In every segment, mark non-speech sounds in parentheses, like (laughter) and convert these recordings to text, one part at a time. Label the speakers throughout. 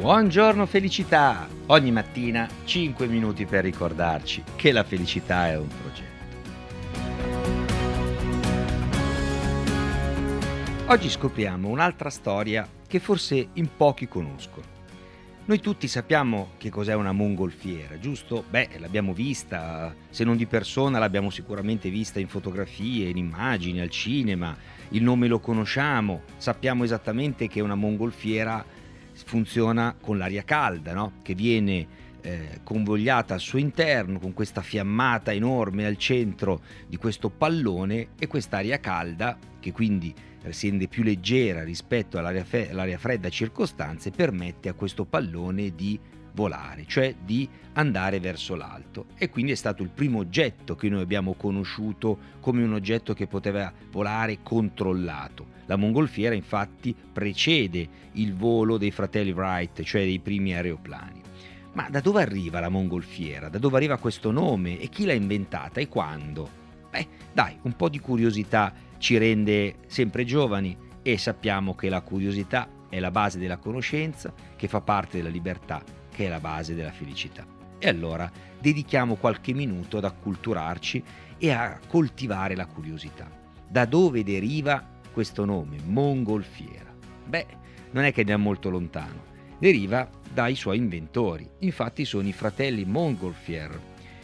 Speaker 1: Buongiorno felicità! Ogni mattina 5 minuti per ricordarci che la felicità è un progetto. Oggi scopriamo un'altra storia che forse in pochi conoscono. Noi tutti sappiamo che cos'è una mongolfiera, giusto? Beh, l'abbiamo vista, se non di persona l'abbiamo sicuramente vista in fotografie, in immagini, al cinema, il nome lo conosciamo, sappiamo esattamente che una mongolfiera funziona con l'aria calda, no? che viene eh, convogliata al suo interno con questa fiammata enorme al centro di questo pallone e quest'aria calda che quindi si rende più leggera rispetto all'aria, fe- all'aria fredda circostanze permette a questo pallone di volare, cioè di andare verso l'alto. E quindi è stato il primo oggetto che noi abbiamo conosciuto come un oggetto che poteva volare controllato. La mongolfiera infatti precede il volo dei fratelli Wright, cioè dei primi aeroplani. Ma da dove arriva la mongolfiera? Da dove arriva questo nome? E chi l'ha inventata e quando? Beh, dai, un po' di curiosità ci rende sempre giovani e sappiamo che la curiosità è la base della conoscenza, che fa parte della libertà, che è la base della felicità. E allora dedichiamo qualche minuto ad acculturarci e a coltivare la curiosità. Da dove deriva questo nome, mongolfiera? Beh, non è che andiamo molto lontano, deriva dai suoi inventori. Infatti sono i fratelli Montgolfier,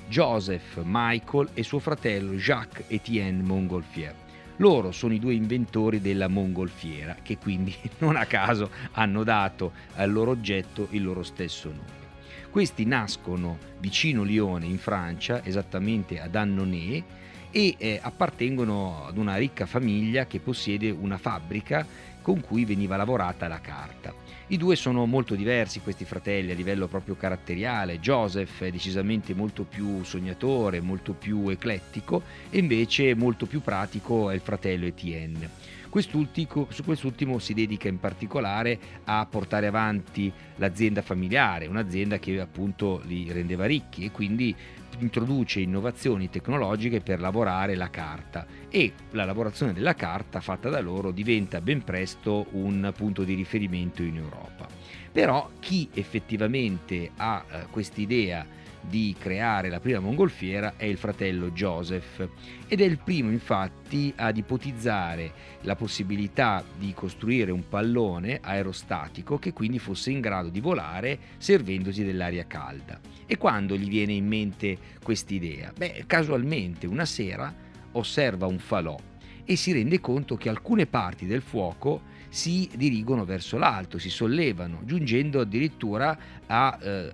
Speaker 1: Joseph Michael e suo fratello Jacques Etienne Montgolfier. Loro sono i due inventori della mongolfiera, che quindi (laughs) non a caso hanno dato al loro oggetto il loro stesso nome. Questi nascono vicino Lione, in Francia, esattamente ad Annonay, e eh, appartengono ad una ricca famiglia che possiede una fabbrica con cui veniva lavorata la carta. I due sono molto diversi, questi fratelli, a livello proprio caratteriale. Joseph è decisamente molto più sognatore, molto più eclettico, e invece molto più pratico è il fratello Etienne. Quest'ultimo, su quest'ultimo si dedica in particolare a portare avanti l'azienda familiare, un'azienda che appunto li rendeva ricchi e quindi introduce innovazioni tecnologiche per lavorare la carta e la lavorazione della carta fatta da loro diventa ben presto un punto di riferimento in Europa. Però chi effettivamente ha eh, quest'idea di creare la prima mongolfiera è il fratello Joseph ed è il primo infatti ad ipotizzare la possibilità di costruire un pallone aerostatico che quindi fosse in grado di volare servendosi dell'aria calda. E quando gli viene in mente quest'idea? Beh, casualmente una sera osserva un falò e si rende conto che alcune parti del fuoco si dirigono verso l'alto, si sollevano, giungendo addirittura a eh,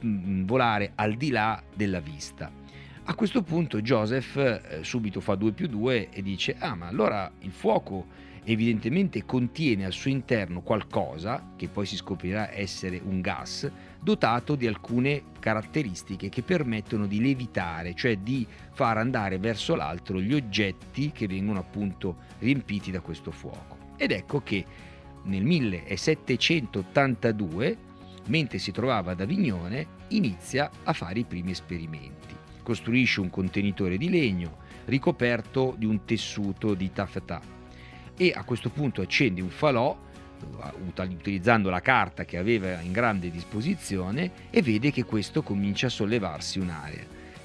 Speaker 1: volare al di là della vista. A questo punto Joseph eh, subito fa 2 più 2 e dice, ah ma allora il fuoco evidentemente contiene al suo interno qualcosa, che poi si scoprirà essere un gas, dotato di alcune caratteristiche che permettono di levitare, cioè di far andare verso l'altro gli oggetti che vengono appunto riempiti da questo fuoco. Ed ecco che nel 1782 mentre si trovava ad Avignone, inizia a fare i primi esperimenti. Costruisce un contenitore di legno ricoperto di un tessuto di taffetà e a questo punto accende un falò utilizzando la carta che aveva in grande disposizione e vede che questo comincia a sollevarsi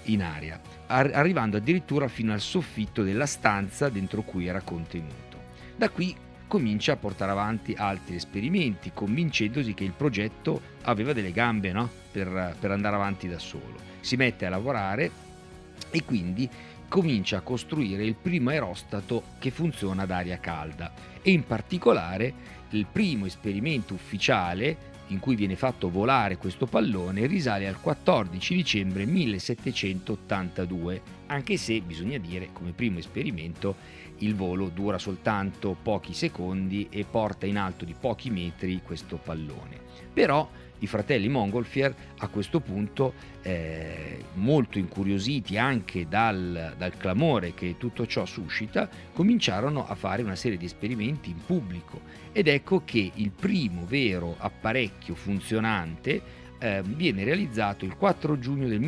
Speaker 1: in aria, arrivando addirittura fino al soffitto della stanza dentro cui era contenuto. Da qui comincia a portare avanti altri esperimenti, convincendosi che il progetto aveva delle gambe no? per, per andare avanti da solo. Si mette a lavorare e quindi comincia a costruire il primo aerostato che funziona ad aria calda e in particolare il primo esperimento ufficiale in cui viene fatto volare questo pallone risale al 14 dicembre 1782, anche se bisogna dire come primo esperimento il volo dura soltanto pochi secondi e porta in alto di pochi metri questo pallone. Però i fratelli Montgolfier a questo punto, eh, molto incuriositi anche dal, dal, clamore che tutto ciò suscita, cominciarono a fare una serie di esperimenti in pubblico ed ecco che il primo vero apparecchio funzionante eh, viene realizzato il 4 giugno del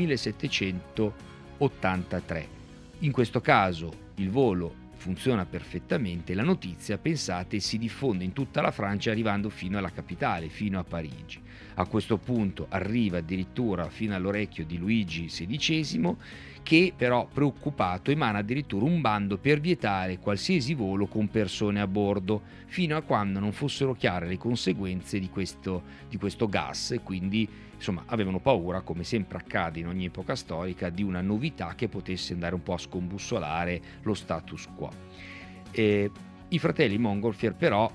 Speaker 1: 1783. In questo caso il volo funziona perfettamente, la notizia, pensate, si diffonde in tutta la Francia arrivando fino alla capitale, fino a Parigi. A questo punto arriva addirittura fino all'orecchio di Luigi XVI che però preoccupato emana addirittura un bando per vietare qualsiasi volo con persone a bordo, fino a quando non fossero chiare le conseguenze di questo, di questo gas e quindi insomma avevano paura, come sempre accade in ogni epoca storica, di una novità che potesse andare un po' a scombussolare lo status quo. E I fratelli Montgolfier però,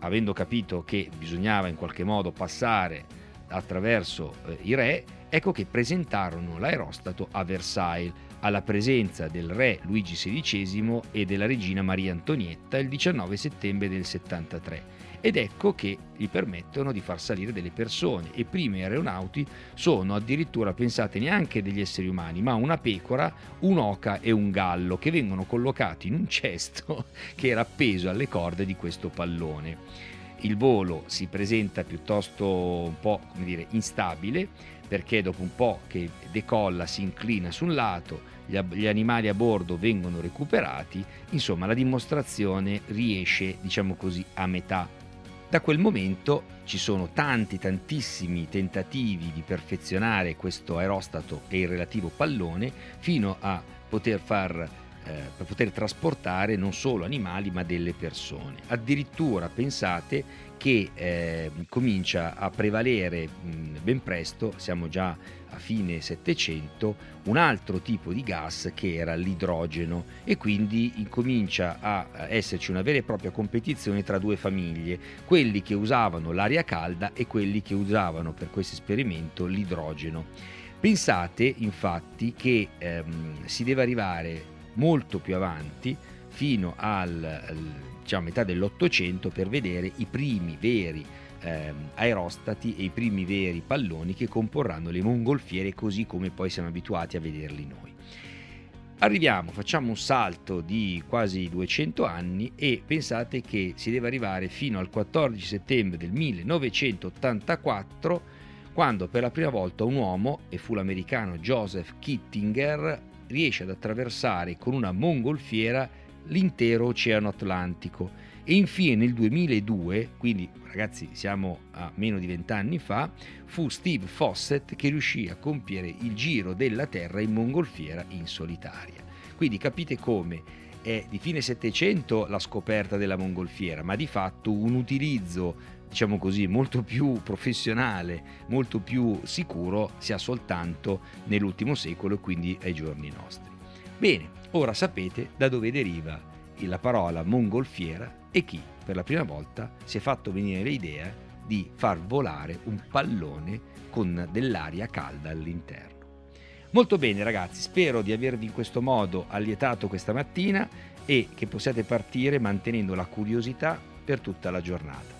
Speaker 1: avendo capito che bisognava in qualche modo passare attraverso eh, i re, ecco che presentarono l'aerostato a Versailles alla presenza del re Luigi XVI e della regina Maria Antonietta il 19 settembre del 73 ed ecco che gli permettono di far salire delle persone e prima i aeronauti sono addirittura pensate neanche degli esseri umani ma una pecora, un'oca e un gallo che vengono collocati in un cesto (laughs) che era appeso alle corde di questo pallone. Il volo si presenta piuttosto un po' come dire, instabile perché dopo un po' che decolla si inclina su un lato, gli, animali a bordo vengono recuperati, insomma la dimostrazione riesce diciamo così a metà. Da quel momento ci sono tanti tantissimi tentativi di perfezionare questo aerostato e il relativo pallone fino a poter far eh, per poter trasportare non solo animali ma delle persone. Addirittura pensate che eh, comincia a prevalere mh, ben presto, siamo già a fine Settecento, un altro tipo di gas che era l'idrogeno e quindi incomincia a esserci una vera e propria competizione tra due famiglie, quelli che usavano l'aria calda e quelli che usavano per questo esperimento l'idrogeno. Pensate infatti che ehm, si deve arrivare molto più avanti, fino al, al diciamo, metà dell'Ottocento, per vedere i primi veri eh, aerostati e i primi veri palloni che comporranno le mongolfiere così come poi siamo abituati a vederli noi. Arriviamo, facciamo un salto di quasi 200 anni e pensate che si deve arrivare fino al 14 settembre del 1984 quando per la prima volta un uomo, e fu l'americano Joseph Kittinger, riesce ad attraversare con una mongolfiera l'intero Oceano Atlantico e infine nel 2002, quindi ragazzi siamo a meno di vent'anni fa, fu Steve Fawcett che riuscì a compiere il giro della Terra in mongolfiera in solitaria. Quindi capite come è di fine Settecento la scoperta della mongolfiera, ma di fatto un utilizzo diciamo così, molto più professionale, molto più sicuro si ha soltanto nell'ultimo secolo e quindi ai giorni nostri. Bene, ora sapete da dove deriva la parola mongolfiera e chi per la prima volta si è fatto venire l'idea di far volare un pallone con dell'aria calda all'interno. Molto bene ragazzi, spero di avervi in questo modo allietato questa mattina e che possiate partire mantenendo la curiosità per tutta la giornata.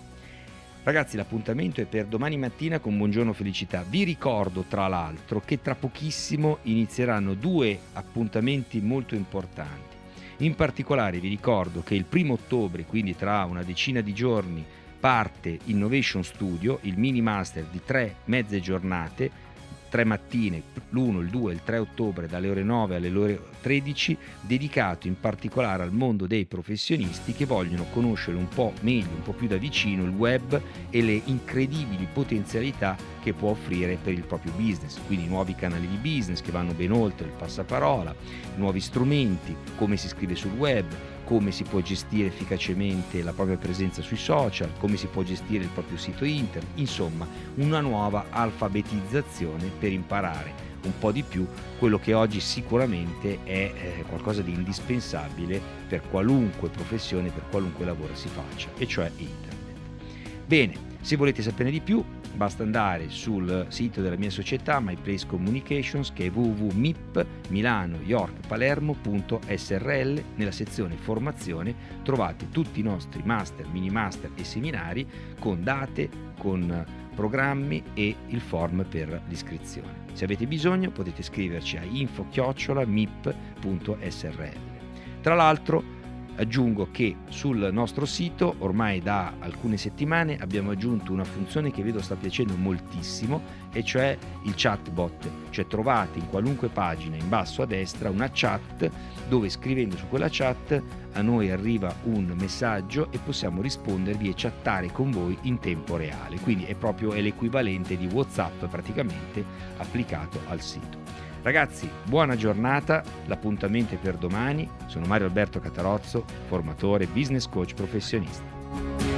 Speaker 1: Ragazzi, l'appuntamento è per domani mattina con Buongiorno Felicità. Vi ricordo tra l'altro che tra pochissimo inizieranno due appuntamenti molto importanti. In particolare vi ricordo che il primo ottobre, quindi tra una decina di giorni, parte Innovation Studio, il mini master di tre mezze giornate tre mattine, l'1, il 2 e il 3 ottobre dalle ore 9 alle ore 13, dedicato in particolare al mondo dei professionisti che vogliono conoscere un po' meglio, un po' più da vicino il web e le incredibili potenzialità che può offrire per il proprio business, quindi nuovi canali di business che vanno ben oltre il passaparola, nuovi strumenti, come si scrive sul web, come si può gestire efficacemente la propria presenza sui social, come si può gestire il proprio sito internet, insomma una nuova alfabetizzazione per imparare un po' di più quello che oggi sicuramente è eh, qualcosa di indispensabile per qualunque professione, per qualunque lavoro si faccia, e cioè internet. Bene, se volete sapere di più basta andare sul sito della mia società MyPlace Communications che è www.mip-milano-york-palermo.srl nella sezione formazione trovate tutti i nostri master, mini master e seminari con date, con programmi e il form per l'iscrizione. Se avete bisogno potete scriverci a info-mip.srl. Tra l'altro Aggiungo che sul nostro sito ormai da alcune settimane abbiamo aggiunto una funzione che vedo sta piacendo moltissimo e cioè il chatbot, cioè trovate in qualunque pagina in basso a destra una chat dove scrivendo su quella chat a noi arriva un messaggio e possiamo rispondervi e chattare con voi in tempo reale, quindi è proprio l'equivalente di WhatsApp praticamente applicato al sito. Ragazzi, buona giornata, l'appuntamento è per domani. Sono Mario Alberto Catarozzo, formatore, business coach professionista.